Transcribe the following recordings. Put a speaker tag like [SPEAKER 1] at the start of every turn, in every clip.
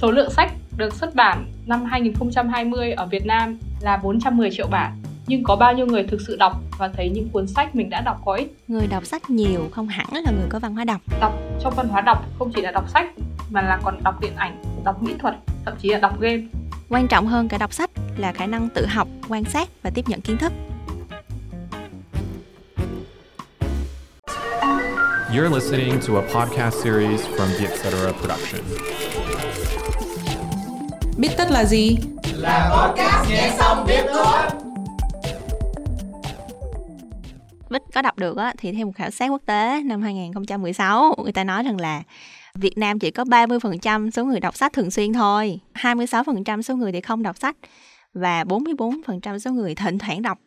[SPEAKER 1] số lượng sách được xuất bản năm 2020 ở Việt Nam là 410 triệu bản nhưng có bao nhiêu người thực sự đọc và thấy những cuốn sách mình đã đọc có ích
[SPEAKER 2] người đọc sách nhiều không hẳn là người có văn hóa đọc
[SPEAKER 1] đọc trong văn hóa đọc không chỉ là đọc sách mà là còn đọc điện ảnh đọc mỹ thuật thậm chí là đọc game
[SPEAKER 2] quan trọng hơn cả đọc sách là khả năng tự học quan sát và tiếp nhận kiến thức
[SPEAKER 3] You're listening to a podcast series from the Etc. Production.
[SPEAKER 4] Biết tất là gì?
[SPEAKER 5] Là podcast nghe xong biết thôi.
[SPEAKER 2] Bích có đọc được á, thì theo một khảo sát quốc tế năm 2016, người ta nói rằng là Việt Nam chỉ có 30% số người đọc sách thường xuyên thôi, 26% số người thì không đọc sách và 44% số người thỉnh thoảng đọc.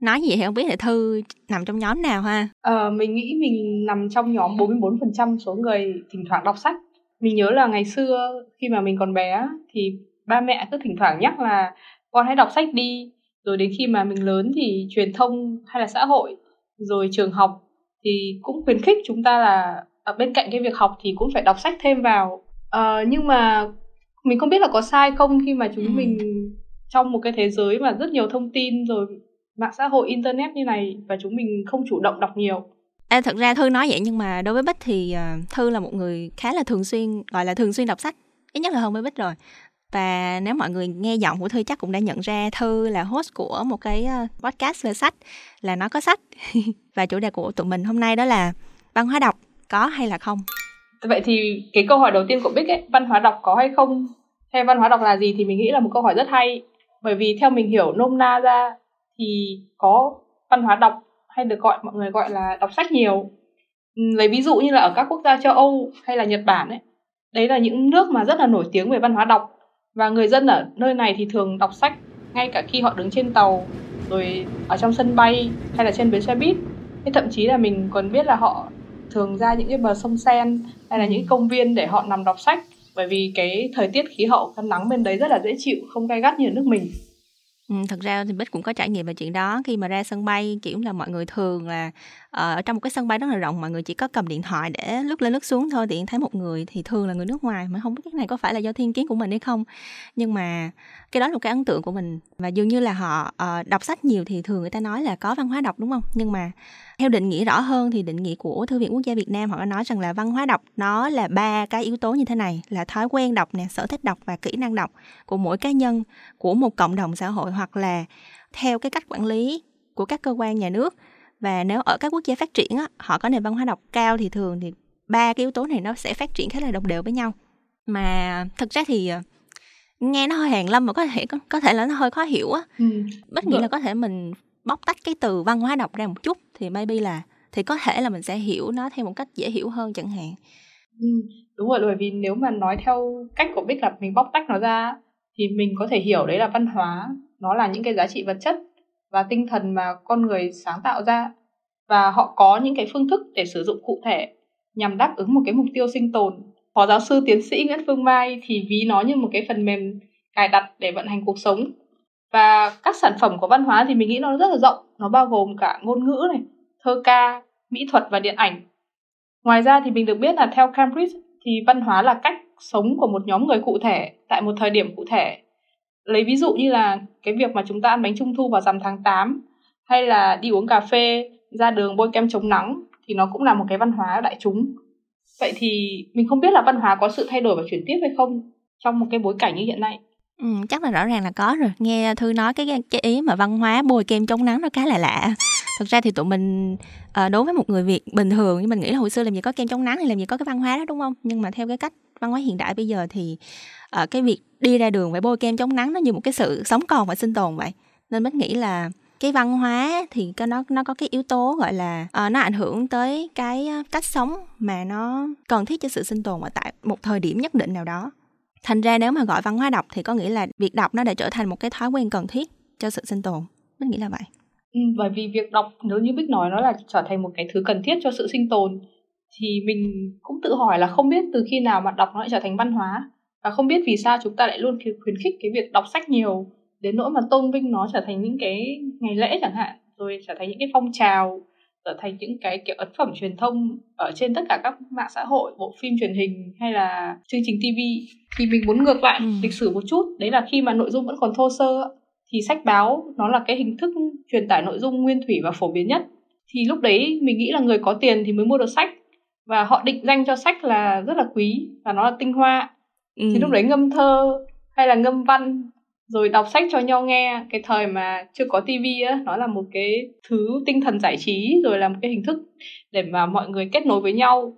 [SPEAKER 2] Nói gì thì không biết là Thư nằm trong nhóm nào ha?
[SPEAKER 1] Ờ, mình nghĩ mình nằm trong nhóm 44% số người thỉnh thoảng đọc sách. Mình nhớ là ngày xưa khi mà mình còn bé thì ba mẹ cứ thỉnh thoảng nhắc là con hãy đọc sách đi. Rồi đến khi mà mình lớn thì truyền thông hay là xã hội rồi trường học thì cũng khuyến khích chúng ta là ở bên cạnh cái việc học thì cũng phải đọc sách thêm vào ờ, nhưng mà mình không biết là có sai không khi mà chúng ừ. mình trong một cái thế giới mà rất nhiều thông tin rồi mạng xã hội internet như này và chúng mình không chủ động đọc nhiều
[SPEAKER 2] À, thật ra thư nói vậy nhưng mà đối với bích thì uh, thư là một người khá là thường xuyên gọi là thường xuyên đọc sách ít nhất là hơn với bích rồi và nếu mọi người nghe giọng của thư chắc cũng đã nhận ra thư là host của một cái ờ, podcast về sách, là nó có sách. Và chủ đề của tụi mình hôm nay đó là văn hóa đọc có hay là không?
[SPEAKER 1] Vậy thì cái câu hỏi đầu tiên của bích ấy, văn hóa đọc có hay không? Hay văn hóa đọc là gì thì mình nghĩ là một câu hỏi rất hay. Bởi vì theo mình hiểu nôm na ra thì có văn hóa đọc hay được gọi, mọi người gọi là đọc sách nhiều. Ừ, lấy ví dụ như là ở các quốc gia châu âu hay là nhật bản ấy, đấy là những nước mà rất là nổi tiếng về văn hóa đọc và người dân ở nơi này thì thường đọc sách ngay cả khi họ đứng trên tàu rồi ở trong sân bay hay là trên bến xe buýt. Thế thậm chí là mình còn biết là họ thường ra những cái bờ sông sen hay là những công viên để họ nằm đọc sách bởi vì cái thời tiết khí hậu cái nắng bên đấy rất là dễ chịu không gai gắt như ở nước mình
[SPEAKER 2] Ừ, thật ra thì Bích cũng có trải nghiệm về chuyện đó. Khi mà ra sân bay kiểu là mọi người thường là ờ, ở trong một cái sân bay rất là rộng mọi người chỉ có cầm điện thoại để lướt lên lướt xuống thôi tiện thấy một người thì thường là người nước ngoài mà không biết cái này có phải là do thiên kiến của mình hay không. Nhưng mà cái đó là một cái ấn tượng của mình. Và dường như là họ ờ, đọc sách nhiều thì thường người ta nói là có văn hóa đọc đúng không? Nhưng mà theo định nghĩa rõ hơn thì định nghĩa của thư viện quốc gia việt nam họ có nói rằng là văn hóa đọc nó là ba cái yếu tố như thế này là thói quen đọc nè sở thích đọc và kỹ năng đọc của mỗi cá nhân của một cộng đồng xã hội hoặc là theo cái cách quản lý của các cơ quan nhà nước. Và nếu ở các quốc gia phát triển á, họ có nền văn hóa đọc cao thì thường thì ba cái yếu tố này nó sẽ phát triển khá là đồng đều với nhau. Mà thực ra thì ờ, nghe nó hơi hàn lâm mà có thể có, có thể là nó hơi khó hiểu á. Ừ. bất nghĩ là có thể mình bóc tách cái từ văn hóa đọc ra một chút thì maybe là thì có thể là mình sẽ hiểu nó theo một cách dễ hiểu hơn chẳng hạn.
[SPEAKER 1] Ừ, đúng rồi bởi vì nếu mà nói theo cách của bích là mình bóc tách nó ra thì mình có thể hiểu đấy là văn hóa nó là những cái giá trị vật chất và tinh thần mà con người sáng tạo ra. Và họ có những cái phương thức để sử dụng cụ thể nhằm đáp ứng một cái mục tiêu sinh tồn. Phó giáo sư tiến sĩ nguyễn phương mai thì ví nó như một cái phần mềm cài đặt để vận hành cuộc sống. Và các sản phẩm của văn hóa thì mình nghĩ nó rất là rộng nó bao gồm cả ngôn ngữ này thơ ca mỹ thuật và điện ảnh. Ngoài ra thì mình được biết là theo cambridge thì văn hóa là cách sống của một nhóm người cụ thể tại một thời điểm cụ thể. Lấy ví dụ như là cái việc mà chúng ta ăn bánh trung thu vào rằm tháng 8 hay là đi uống cà phê ra đường bôi kem chống nắng thì nó cũng là một cái văn hóa đại chúng. Vậy thì mình không biết là văn hóa có sự thay đổi và chuyển tiếp hay không trong một cái bối cảnh như hiện nay?
[SPEAKER 2] Ừ, chắc là rõ ràng là có rồi. Nghe thư nói cái cái ý mà văn hóa bôi kem chống nắng nó khá là lạ thực ra thì tụi mình à, đối với một người việt bình thường nhưng mình nghĩ là hồi xưa làm gì có kem chống nắng thì làm gì có cái văn hóa đó đúng không? Nhưng mà theo cái cách văn hóa hiện đại bây giờ thì à, cái việc đi ra đường phải bôi kem chống nắng nó như một cái sự sống còn và sinh tồn vậy. Nên mình nghĩ là cái văn hóa thì nó nó có cái yếu tố gọi là uh, nó ảnh hưởng tới cái cách sống mà nó cần thiết cho sự sinh tồn ở tại một thời điểm nhất định nào đó. Thành ra nếu mà gọi văn hóa đọc thì có nghĩa là việc đọc nó đã trở thành một cái thói quen cần thiết cho sự sinh tồn. Mình nghĩ là vậy
[SPEAKER 1] ừ, bởi vì việc đọc nếu như bích nói nó là trở thành một cái thứ cần thiết cho sự sinh tồn thì mình cũng tự hỏi là không biết từ khi nào mà đọc nó lại trở thành văn hóa. Và không biết vì sao chúng ta lại luôn khuyến khích cái việc đọc sách nhiều đến nỗi mà tôn vinh nó trở thành những cái ngày lễ chẳng hạn rồi trở thành những cái phong trào trở thành những cái kiểu ấn phẩm truyền thông ở trên tất cả các mạng xã hội bộ phim truyền hình hay là chương trình TV thì mình muốn ngược lại ừ. lịch sử một chút đấy là khi mà nội dung vẫn còn thô sơ thì sách báo nó là cái hình thức truyền tải nội dung nguyên thủy và phổ biến nhất. Thì lúc đấy mình nghĩ là người có tiền thì mới mua được sách. Và họ định danh cho sách là rất là quý và nó là tinh hoa. Ừ. thì lúc đấy ngâm thơ hay là ngâm văn rồi đọc sách cho nhau nghe cái thời mà chưa có tivi á nó là một cái thứ tinh thần giải trí rồi là một cái hình thức để mà mọi người kết nối với nhau.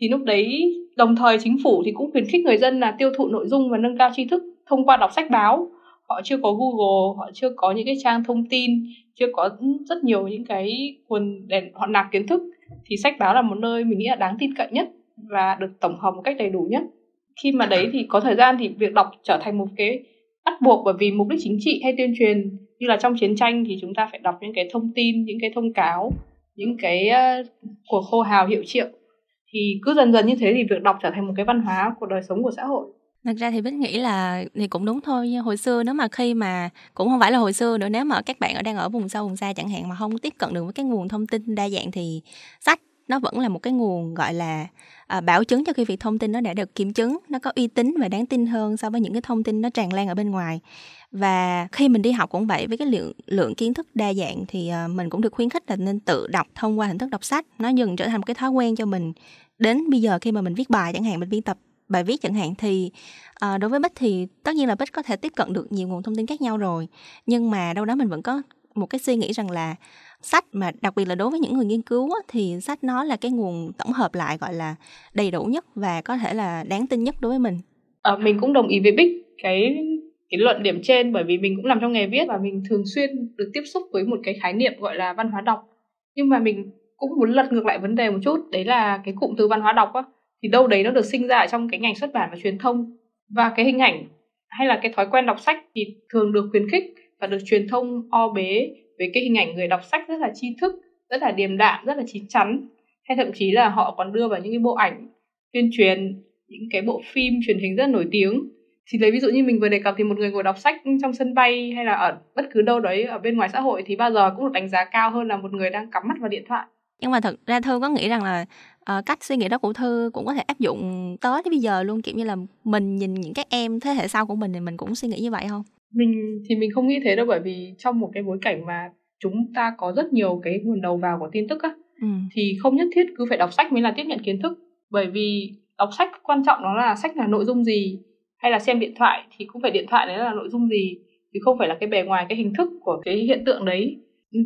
[SPEAKER 1] Thì lúc đấy đồng thời chính phủ thì cũng khuyến khích người dân là tiêu thụ nội dung và nâng cao tri thức thông qua đọc sách báo họ chưa có google họ chưa có những cái trang thông tin chưa có rất nhiều những cái nguồn để họ nạp kiến thức thì sách báo là một nơi mình nghĩ là đáng tin cậy nhất và được tổng hợp một cách đầy đủ nhất. Khi mà đấy thì có thời gian thì việc đọc trở thành một cái bắt buộc bởi vì mục đích chính trị hay tuyên truyền như là trong chiến tranh thì chúng ta phải đọc những cái thông tin những cái thông cáo những cái uh, cuộc hô hào hiệu triệu. Thì cứ dần dần như thế thì việc đọc trở thành một cái văn hóa của đời sống của xã hội
[SPEAKER 2] Thật ra thì Bích nghĩ là thì cũng đúng thôi hồi xưa nếu mà khi mà cũng không phải là hồi xưa nữa nếu mà các bạn ở đang ở vùng sâu vùng xa chẳng hạn mà không tiếp cận được với cái nguồn thông tin đa dạng thì sách nó vẫn là một cái nguồn gọi là à, bảo chứng cho cái việc thông tin nó đã được kiểm chứng nó có uy tín và đáng tin hơn so với những cái thông tin nó tràn lan ở bên ngoài. Và khi mình đi học cũng vậy với cái lượng lượng kiến thức đa dạng thì à, mình cũng được khuyến khích là nên tự đọc thông qua hình thức đọc sách nó dần trở thành một cái thói quen cho mình đến bây giờ khi mà mình viết bài chẳng hạn mình biên tập bài viết chẳng hạn thì à, đối với bích thì tất nhiên là bích có thể tiếp cận được nhiều nguồn thông tin khác nhau rồi. Nhưng mà đâu đó mình vẫn có một cái suy nghĩ rằng là sách mà đặc biệt là đối với những người nghiên cứu á, thì sách nó là cái nguồn tổng hợp lại gọi là đầy đủ nhất và có thể là đáng tin nhất đối với mình.
[SPEAKER 1] À, mình cũng đồng ý với bích. Cái cái luận điểm trên bởi vì mình cũng làm trong nghề viết và mình thường xuyên được tiếp xúc với một cái khái niệm gọi là văn hóa đọc. Nhưng mà mình cũng muốn lật ngược lại vấn đề một chút đấy là cái cụm từ văn hóa đọc á thì đâu đấy nó được sinh ra trong cái ngành xuất bản và truyền thông. Và cái hình ảnh hay là cái thói quen đọc sách thì thường được khuyến khích và được truyền thông o bế với cái hình ảnh người đọc sách rất là tri thức, rất là điềm đạm, rất là chín chắn. Hay thậm chí là họ còn đưa vào những cái bộ ảnh tuyên truyền, những cái bộ phim truyền hình rất nổi tiếng. Thì lấy ví dụ như mình vừa đề cập thì một người ngồi đọc sách trong sân bay hay là ở bất cứ đâu đấy ở bên ngoài xã hội thì bao giờ cũng được đánh giá cao hơn là một người đang cắm mắt vào điện thoại.
[SPEAKER 2] Nhưng mà thật ra thư có nghĩ rằng là uh, cách suy nghĩ đó của thư cũng có thể áp dụng tới bây giờ luôn kiểu như là mình nhìn những các em thế hệ sau của mình thì mình cũng suy nghĩ như vậy không?
[SPEAKER 1] Mình thì mình không nghĩ thế đâu bởi vì trong một cái bối cảnh mà chúng ta có rất nhiều cái nguồn đầu vào của tin tức á ừ. thì không nhất thiết cứ phải đọc sách mới là tiếp nhận kiến thức. Bởi vì đọc sách quan trọng đó là sách là nội dung gì hay là xem điện thoại thì cũng phải điện thoại đấy là nội dung gì thì không phải là cái bề ngoài cái hình thức của cái hiện tượng đấy.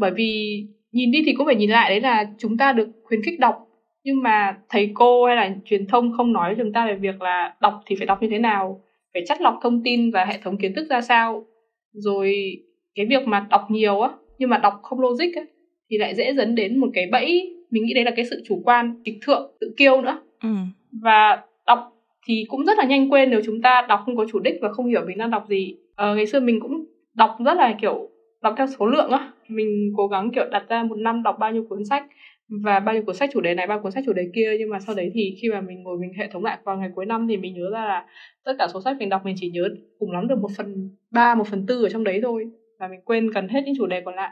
[SPEAKER 1] Bởi vì nhìn đi thì cũng phải nhìn lại đấy là chúng ta được khuyến khích đọc nhưng mà thầy cô hay là truyền thông không nói chúng ta về việc là đọc thì phải đọc như thế nào phải chắt lọc thông tin và hệ thống kiến thức ra sao. Rồi cái việc mà đọc nhiều á nhưng mà đọc không logic á thì lại dễ dẫn đến một cái bẫy. Mình nghĩ đấy là cái sự chủ quan trịch thượng tự kiêu nữa. Ừ. và đọc thì cũng rất là nhanh quên nếu chúng ta đọc không có chủ đích và không hiểu mình đang đọc gì. Ờ, ngày xưa mình cũng đọc rất là kiểu đọc theo số lượng á. Mình cố gắng kiểu đặt ra một năm đọc bao nhiêu cuốn sách và bao nhiêu cuốn sách chủ đề này, bao cuốn sách chủ đề kia, nhưng mà sau đấy thì khi mà mình ngồi mình hệ thống lại vào ngày cuối năm thì mình nhớ ra là tất cả số sách mình đọc mình chỉ nhớ cùng lắm được một phần ba, một phần tư ở trong đấy thôi. Và mình quên gần hết những chủ đề còn lại.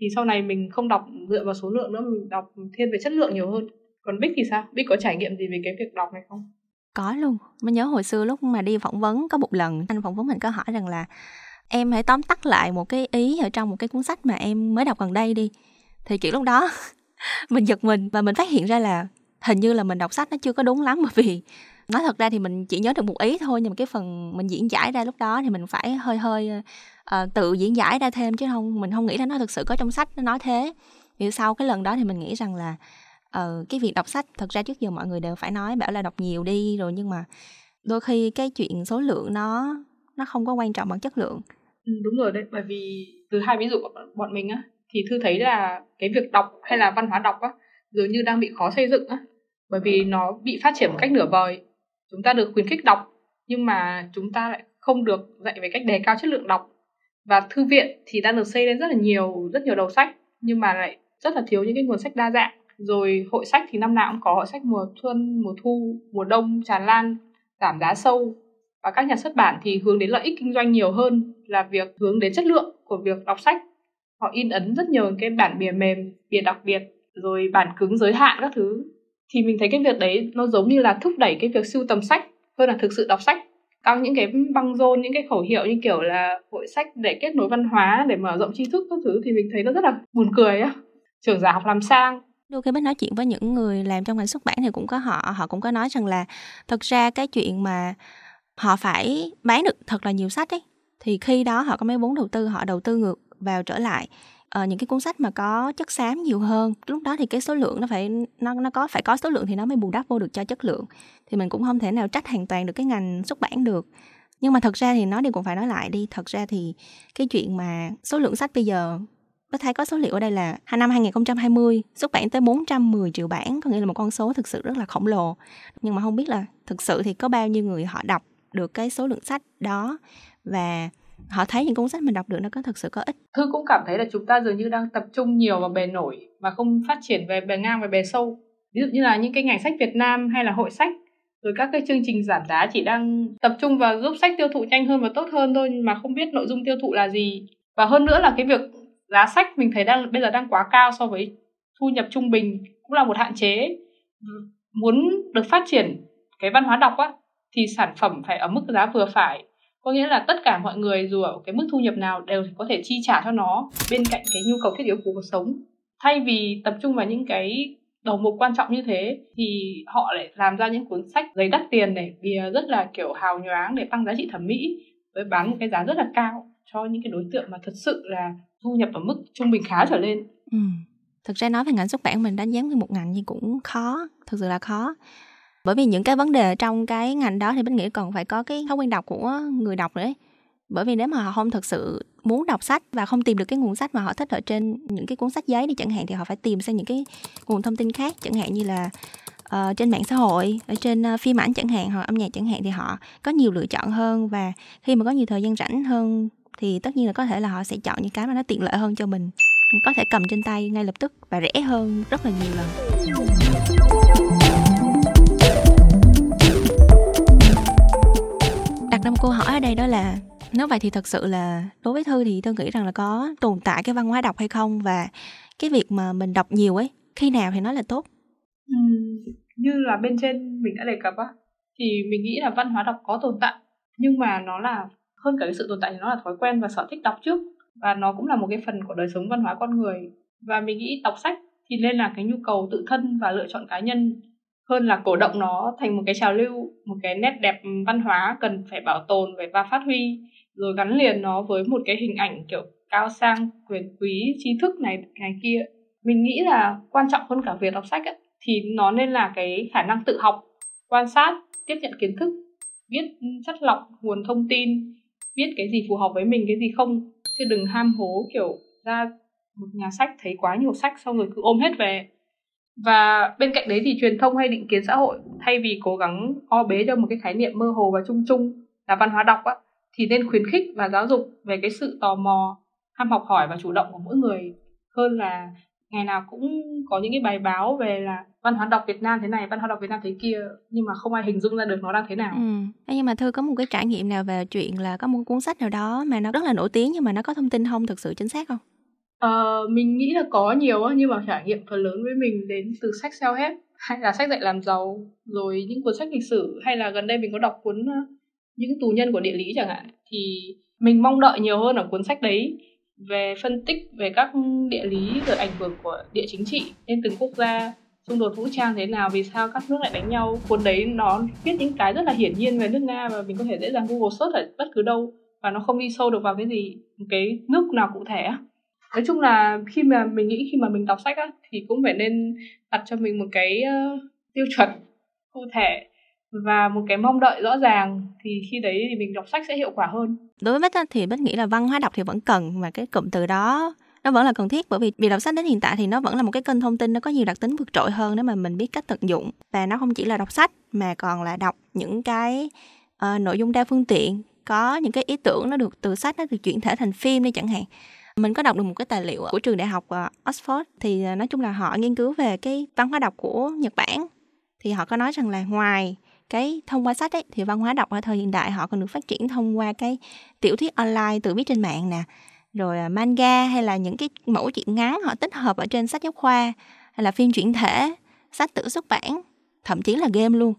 [SPEAKER 1] Thì sau này mình không đọc dựa vào số lượng nữa, mình đọc thiên về chất lượng nhiều hơn. Còn bích thì sao? Bích có trải nghiệm gì về cái việc đọc này không?
[SPEAKER 2] Có luôn. Mình nhớ hồi xưa lúc mà đi phỏng vấn, có một lần anh phỏng vấn mình có hỏi rằng là em hãy tóm tắt lại một cái ý ở trong một cái cuốn sách mà em mới đọc gần đây đi. Thì kiểu lúc đó mình giật mình và mình phát hiện ra là hình như là mình đọc sách nó chưa có đúng lắm. Bởi vì nói thật ra thì mình chỉ nhớ được một ý thôi nhưng mà cái phần mình diễn giải ra lúc đó thì mình phải hơi hơi uh, tự diễn giải ra thêm chứ không mình không nghĩ là nó thực sự có trong sách nó nói thế. Thì sau cái lần đó thì mình nghĩ rằng là uh, cái việc đọc sách thật ra trước giờ mọi người đều phải nói bảo là đọc nhiều đi rồi nhưng mà đôi khi cái chuyện số lượng nó nó không có quan trọng bằng chất lượng.
[SPEAKER 1] Ừ, đúng rồi đấy bởi vì từ hai ví dụ của bọn mình á thì thư thấy là cái việc đọc hay là văn hóa đọc á dường như đang bị khó xây dựng á. Bởi vì nó bị phát triển một cách nửa vời. Chúng ta được khuyến khích đọc nhưng mà chúng ta lại không được dạy về cách đề cao chất lượng đọc. Và thư viện thì đang được xây lên rất là nhiều rất nhiều đầu sách nhưng mà lại rất là thiếu những cái nguồn sách đa dạng. Rồi hội sách thì năm nào cũng có hội sách mùa xuân mùa thu mùa đông tràn lan giảm giá sâu. Và các nhà xuất bản thì hướng đến lợi ích kinh doanh nhiều hơn là việc hướng đến chất lượng của việc đọc sách họ in ấn rất nhiều cái bản bìa mềm, bìa đặc biệt, rồi bản cứng giới hạn các thứ. Thì mình thấy cái việc đấy nó giống như là thúc đẩy cái việc sưu tầm sách hơn là thực sự đọc sách. Các những cái băng rôn, những cái khẩu hiệu như kiểu là hội sách để kết nối văn hóa, để mở rộng tri thức các thứ thì mình thấy nó rất là buồn cười á. Trưởng giả học làm sang
[SPEAKER 2] đôi khi mới nói chuyện với những người làm trong ngành xuất bản thì cũng có họ họ cũng có nói rằng là thật ra cái chuyện mà họ phải bán được thật là nhiều sách ấy, thì khi đó họ có mấy vốn đầu tư, họ đầu tư ngược vào trở lại. Uh, những cái cuốn sách mà có chất xám nhiều hơn lúc đó thì cái số lượng nó phải nó nó có phải có số lượng thì nó mới bù đắp vô được cho chất lượng. Thì mình cũng không thể nào trách hoàn toàn được cái ngành xuất bản được. Nhưng mà thật ra thì nói đi cũng phải nói lại đi thật ra thì cái chuyện mà số lượng sách bây giờ có thấy có số liệu ở đây là năm 2020 xuất bản tới 410 triệu bản có nghĩa là một con số thực sự rất là khổng lồ. Nhưng mà không biết là thực sự thì có bao nhiêu người họ đọc được cái số lượng sách đó. Và họ thấy những cuốn sách mình đọc được nó có thực sự có ích.
[SPEAKER 1] Thư cũng cảm thấy là chúng ta dường như đang tập trung nhiều vào bề nổi mà không phát triển về bề ngang và bề sâu. Ví dụ như là những cái ngành sách Việt Nam hay là hội sách, rồi các cái chương trình giảm giá chỉ đang tập trung vào giúp sách tiêu thụ nhanh hơn và tốt hơn thôi mà không biết nội dung tiêu thụ là gì. Và hơn nữa là cái việc giá sách mình thấy đang, bây giờ đang quá cao so với thu nhập trung bình cũng là một hạn chế. Muốn được phát triển cái văn hóa đọc á, thì sản phẩm phải ở mức giá vừa phải có nghĩa là tất cả mọi người dù ở cái mức thu nhập nào đều có thể chi trả cho nó bên cạnh cái nhu cầu thiết yếu của cuộc sống. Thay vì tập trung vào những cái đầu mục quan trọng như thế, thì họ lại làm ra những cuốn sách giấy đắt tiền này bìa rất là kiểu hào nhoáng để tăng giá trị thẩm mỹ, với bán một cái giá rất là cao cho những cái đối tượng mà thật sự là thu nhập ở mức trung bình khá trở lên.
[SPEAKER 2] Ừ. thực ra nói về ngành xuất bản mình đánh giá về một ngành thì cũng khó, thực sự là khó bởi vì những cái vấn đề trong cái ngành đó thì bích nghĩ còn phải có cái thói quen đọc của người đọc nữa ấy. bởi vì nếu mà họ không thực sự muốn đọc sách và không tìm được cái nguồn sách mà họ thích ở trên những cái cuốn sách giấy đi chẳng hạn thì họ phải tìm sang những cái nguồn thông tin khác chẳng hạn như là uh, trên mạng xã hội ở trên uh, phim ảnh chẳng hạn hoặc âm nhạc chẳng hạn thì họ có nhiều lựa chọn hơn và khi mà có nhiều thời gian rảnh hơn thì tất nhiên là có thể là họ sẽ chọn những cái mà nó tiện lợi hơn cho mình có thể cầm trên tay ngay lập tức và rẻ hơn rất là nhiều lần cô câu hỏi ở đây đó là nếu vậy thì thật sự là đối với thư thì tôi nghĩ rằng là có tồn tại cái văn hóa đọc hay không? Và cái việc mà mình đọc nhiều ấy khi nào thì nó là tốt?
[SPEAKER 1] Ừ, như là bên trên mình đã đề cập á thì mình nghĩ là văn hóa đọc có tồn tại nhưng mà nó là hơn cả cái sự tồn tại thì nó là thói quen và sở thích đọc trước và nó cũng là một cái phần của đời sống văn hóa con người. Và mình nghĩ đọc sách thì nên là cái nhu cầu tự thân và lựa chọn cá nhân hơn là cổ động nó thành một cái trào lưu một cái nét đẹp văn hóa cần phải bảo tồn và phát huy. Rồi gắn liền nó với một cái hình ảnh kiểu cao sang quyền quý tri thức này này kia. Mình nghĩ là quan trọng hơn cả việc đọc sách ấy, thì nó nên là cái khả năng tự học quan sát tiếp nhận kiến thức biết chất lọc nguồn thông tin biết cái gì phù hợp với mình cái gì không. Chứ đừng ham hố kiểu ra một nhà sách thấy quá nhiều sách xong rồi cứ ôm hết về và bên cạnh đấy thì truyền thông hay định kiến xã hội thay vì cố gắng o bế cho một cái khái niệm mơ hồ và chung chung là văn hóa đọc á thì nên khuyến khích và giáo dục về cái sự tò mò ham học hỏi và chủ động của mỗi người hơn là ngày nào cũng có những cái bài báo về là văn hóa đọc Việt Nam thế này, văn hóa đọc Việt Nam thế kia nhưng mà không ai hình dung ra được nó đang thế nào.
[SPEAKER 2] Ừ. Nhưng mà Thư có một cái trải nghiệm nào về chuyện là có một cuốn sách nào đó mà nó rất là nổi tiếng nhưng mà nó có thông tin không thực sự chính xác không?
[SPEAKER 1] Uh, mình nghĩ là có nhiều nhưng mà trải nghiệm phần lớn với mình đến từ sách self-help hay là sách dạy làm giàu rồi những cuốn sách lịch sử hay là gần đây mình có đọc cuốn ờ, những tù nhân của địa lý chẳng hạn thì mình mong đợi nhiều hơn ở cuốn sách đấy về phân tích về các địa lý rồi ảnh hưởng của địa chính trị lên từng quốc gia xung đột vũ trang thế nào vì sao các nước lại đánh nhau. Cuốn đấy nó viết những cái rất là hiển nhiên về nước nga và mình có thể dễ dàng google search ở bất cứ đâu và nó không đi sâu được vào cái gì cái nước nào cụ thể nói chung là khi mà mình nghĩ khi mà mình đọc sách á thì cũng phải nên đặt cho mình một cái uh, tiêu chuẩn cụ thể và một cái mong đợi rõ ràng thì khi đấy thì mình đọc sách sẽ hiệu quả hơn.
[SPEAKER 2] Đối với bích thì bích nghĩ là văn hóa đọc thì vẫn cần mà cái cụm từ đó nó vẫn là cần thiết bởi vì việc đọc sách đến hiện tại thì nó vẫn là một cái kênh thông tin nó có nhiều đặc tính vượt trội hơn nếu mà mình biết cách tận dụng. Và nó không chỉ là đọc sách mà còn là đọc những cái uh, nội dung đa phương tiện có những cái ý tưởng nó được từ sách nó được chuyển thể thành phim đi chẳng hạn mình có đọc được một cái tài liệu của trường đại học ờ, Oxford thì ờ, nói chung là họ nghiên cứu về cái văn hóa đọc của Nhật Bản. Thì họ có nói rằng là ngoài cái thông qua sách ấy, thì văn hóa đọc ở thời hiện đại họ còn được phát triển thông qua cái tiểu thuyết online tự viết trên mạng nè, rồi ờ, manga hay là những cái mẫu chuyện ngắn họ tích hợp ở trên sách giáo khoa, hay là phim chuyển thể, sách tử xuất bản, thậm chí là game luôn.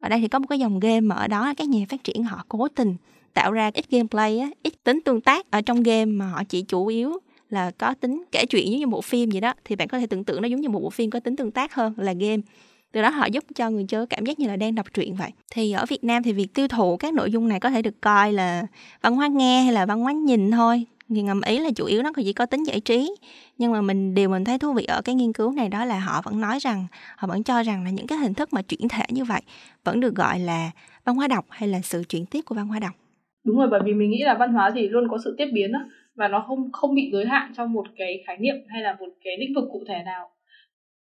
[SPEAKER 2] Ở đây thì có một cái dòng game mà ở đó các nhà phát triển họ cố tình tạo ra ít gameplay á, ít tính tương tác ở trong game mà họ chỉ chủ yếu là có tính kể chuyện giống như bộ phim vậy đó. Thì bạn có thể tưởng tượng nó giống như một bộ phim có tính tương tác hơn là game. Từ đó họ giúp cho người chơi cảm giác như là đang đọc truyện vậy. Thì ở Việt Nam thì việc tiêu thụ các nội dung này có thể được coi là văn hóa nghe hay là văn hóa nhìn thôi. Thì ngầm ý là chủ yếu nó chỉ có tính giải trí. Nhưng mà mình, điều mình thấy thú vị ở cái nghiên cứu này đó là họ vẫn nói rằng, họ vẫn cho rằng là những cái hình thức mà chuyển thể như vậy vẫn được gọi là văn hóa đọc hay là sự chuyển tiếp của văn hóa đọc
[SPEAKER 1] đúng rồi bởi vì mình nghĩ là văn hóa thì luôn có sự tiếp biến đó và nó không không bị giới hạn trong một cái khái niệm hay là một cái lĩnh vực cụ thể nào.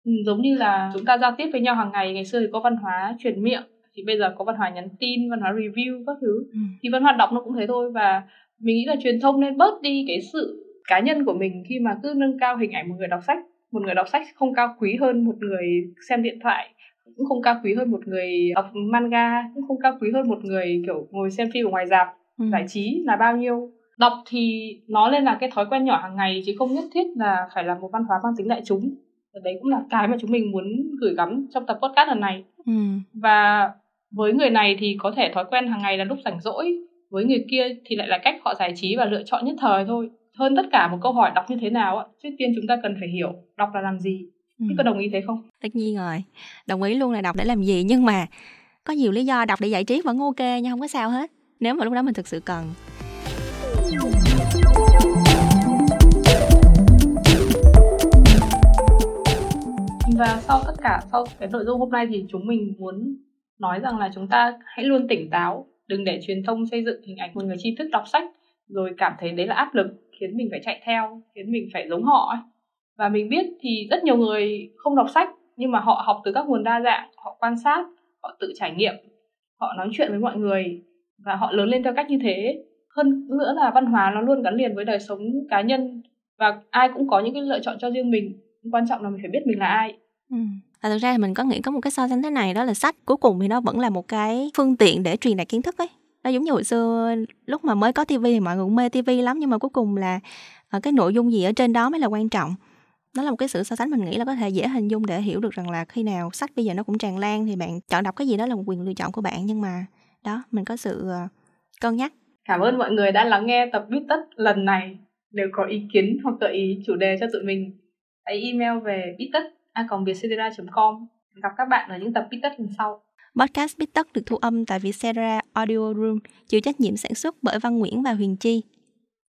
[SPEAKER 1] Ừ, giống như là chúng ta giao tiếp với nhau hàng ngày ngày xưa thì có văn hóa truyền miệng thì bây giờ có văn hóa nhắn tin văn hóa review các thứ. Ừ. thì văn hóa đọc nó cũng thế thôi và mình nghĩ là truyền thông nên bớt đi cái sự cá nhân của mình khi mà cứ nâng cao hình ảnh một người đọc sách. Một người đọc sách không cao quý hơn một người xem điện thoại cũng không cao quý hơn một người đọc manga cũng không cao quý hơn một người kiểu ngồi xem phim ở ngoài rạp ừ. giải trí là bao nhiêu? Đọc thì nó lên là cái thói quen nhỏ hàng ngày chứ không nhất thiết là phải là một văn hóa mang tính đại chúng. Đấy cũng là cái mà chúng mình muốn gửi gắm trong tập podcast lần này. Ừ. và với người này thì có thể thói quen hàng ngày là lúc rảnh rỗi với người kia thì lại là cách họ giải trí và lựa chọn nhất thời thôi. Hơn tất cả một câu hỏi đọc như thế nào trước tiên chúng ta cần phải hiểu đọc là làm gì. Ừ. có đồng ý thế không?
[SPEAKER 2] Tất nhiên rồi. Đồng ý luôn là đọc để làm gì nhưng mà có nhiều lý do đọc để giải trí vẫn ok nha không có sao hết nếu mà lúc đó mình thực sự cần
[SPEAKER 1] và sau tất cả, sau cái nội dung hôm nay thì chúng mình muốn nói rằng là chúng ta hãy luôn tỉnh táo, đừng để truyền thông xây dựng hình ảnh một người tri thức đọc sách, rồi cảm thấy đấy là áp lực, khiến mình phải chạy theo, khiến mình phải giống họ ấy. và mình biết thì rất nhiều người không đọc sách, nhưng mà họ học từ các nguồn đa dạng, họ quan sát, họ tự trải nghiệm, họ nói chuyện với mọi người và họ lớn lên theo cách như thế. Hơn nữa là văn hóa nó luôn gắn liền với đời sống cá nhân. Và ai cũng có những cái lựa chọn cho riêng mình. Quan trọng là mình phải biết mình là ai.
[SPEAKER 2] Ừ. Thực ra thì mình có nghĩ có một cái so sánh thế này, đó là sách. Cuối cùng thì nó vẫn là một cái phương tiện để truyền đạt kiến thức ấy. Nó giống như hồi xưa, lúc mà mới có tivi thì mọi người cũng mê tivi lắm. Nhưng mà cuối cùng là ờ, cái nội dung gì ở trên đó mới là quan trọng. Nó là một cái sự so sánh mình nghĩ là có thể dễ hình dung để hiểu được rằng là khi nào sách bây giờ nó cũng tràn lan thì bạn chọn đọc cái gì đó là một quyền lựa chọn của bạn. Nhưng mà đó mình có sự ờ, cân nhắc.
[SPEAKER 1] Cảm ơn mọi người đã lắng nghe tập bít tất lần này. Nếu có ý kiến hoặc gợi ý chủ đề cho tụi mình hãy email về bít tất a com. Gặp các bạn ở những tập bít tất lần sau.
[SPEAKER 2] Podcast Bít Tất được thu âm tại Vietcetera Audio Room, chịu trách nhiệm sản xuất bởi Văn Nguyễn và Huyền Chi.